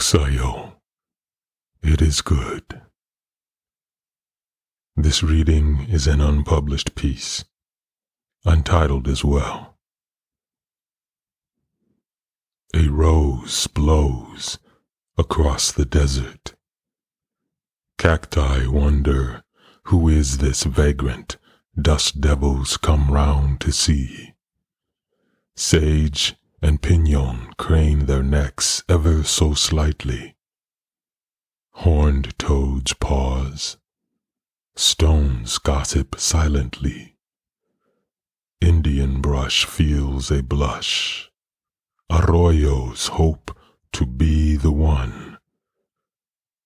Sayo, it is good. This reading is an unpublished piece, untitled as well. A rose blows across the desert. Cacti wonder who is this vagrant dust devils come round to see. Sage and pinon crane their necks ever so slightly. Horned toads pause. Stones gossip silently. Indian brush feels a blush. Arroyos hope to be the one.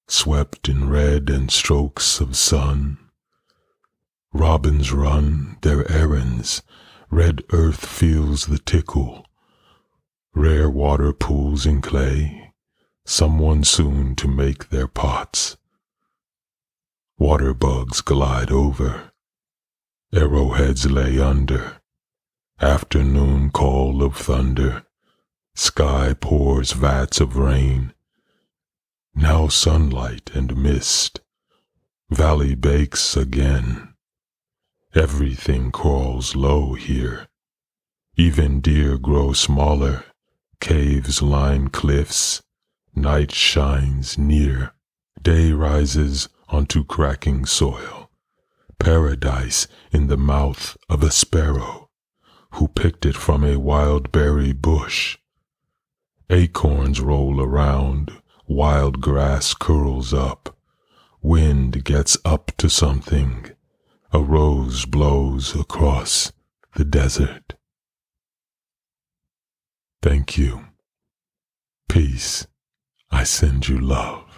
Swept in red and strokes of sun. Robins run their errands. Red earth feels the tickle. Rare water pools in clay. Someone soon to make their pots. Water bugs glide over. Arrowheads lay under. Afternoon call of thunder. Sky pours vats of rain. Now sunlight and mist. Valley bakes again. Everything crawls low here. Even deer grow smaller. Caves line cliffs. Night shines near. Day rises onto cracking soil. Paradise in the mouth of a sparrow who picked it from a wild berry bush. Acorns roll around, wild grass curls up, wind gets up to something, a rose blows across the desert. Thank you. Peace. I send you love.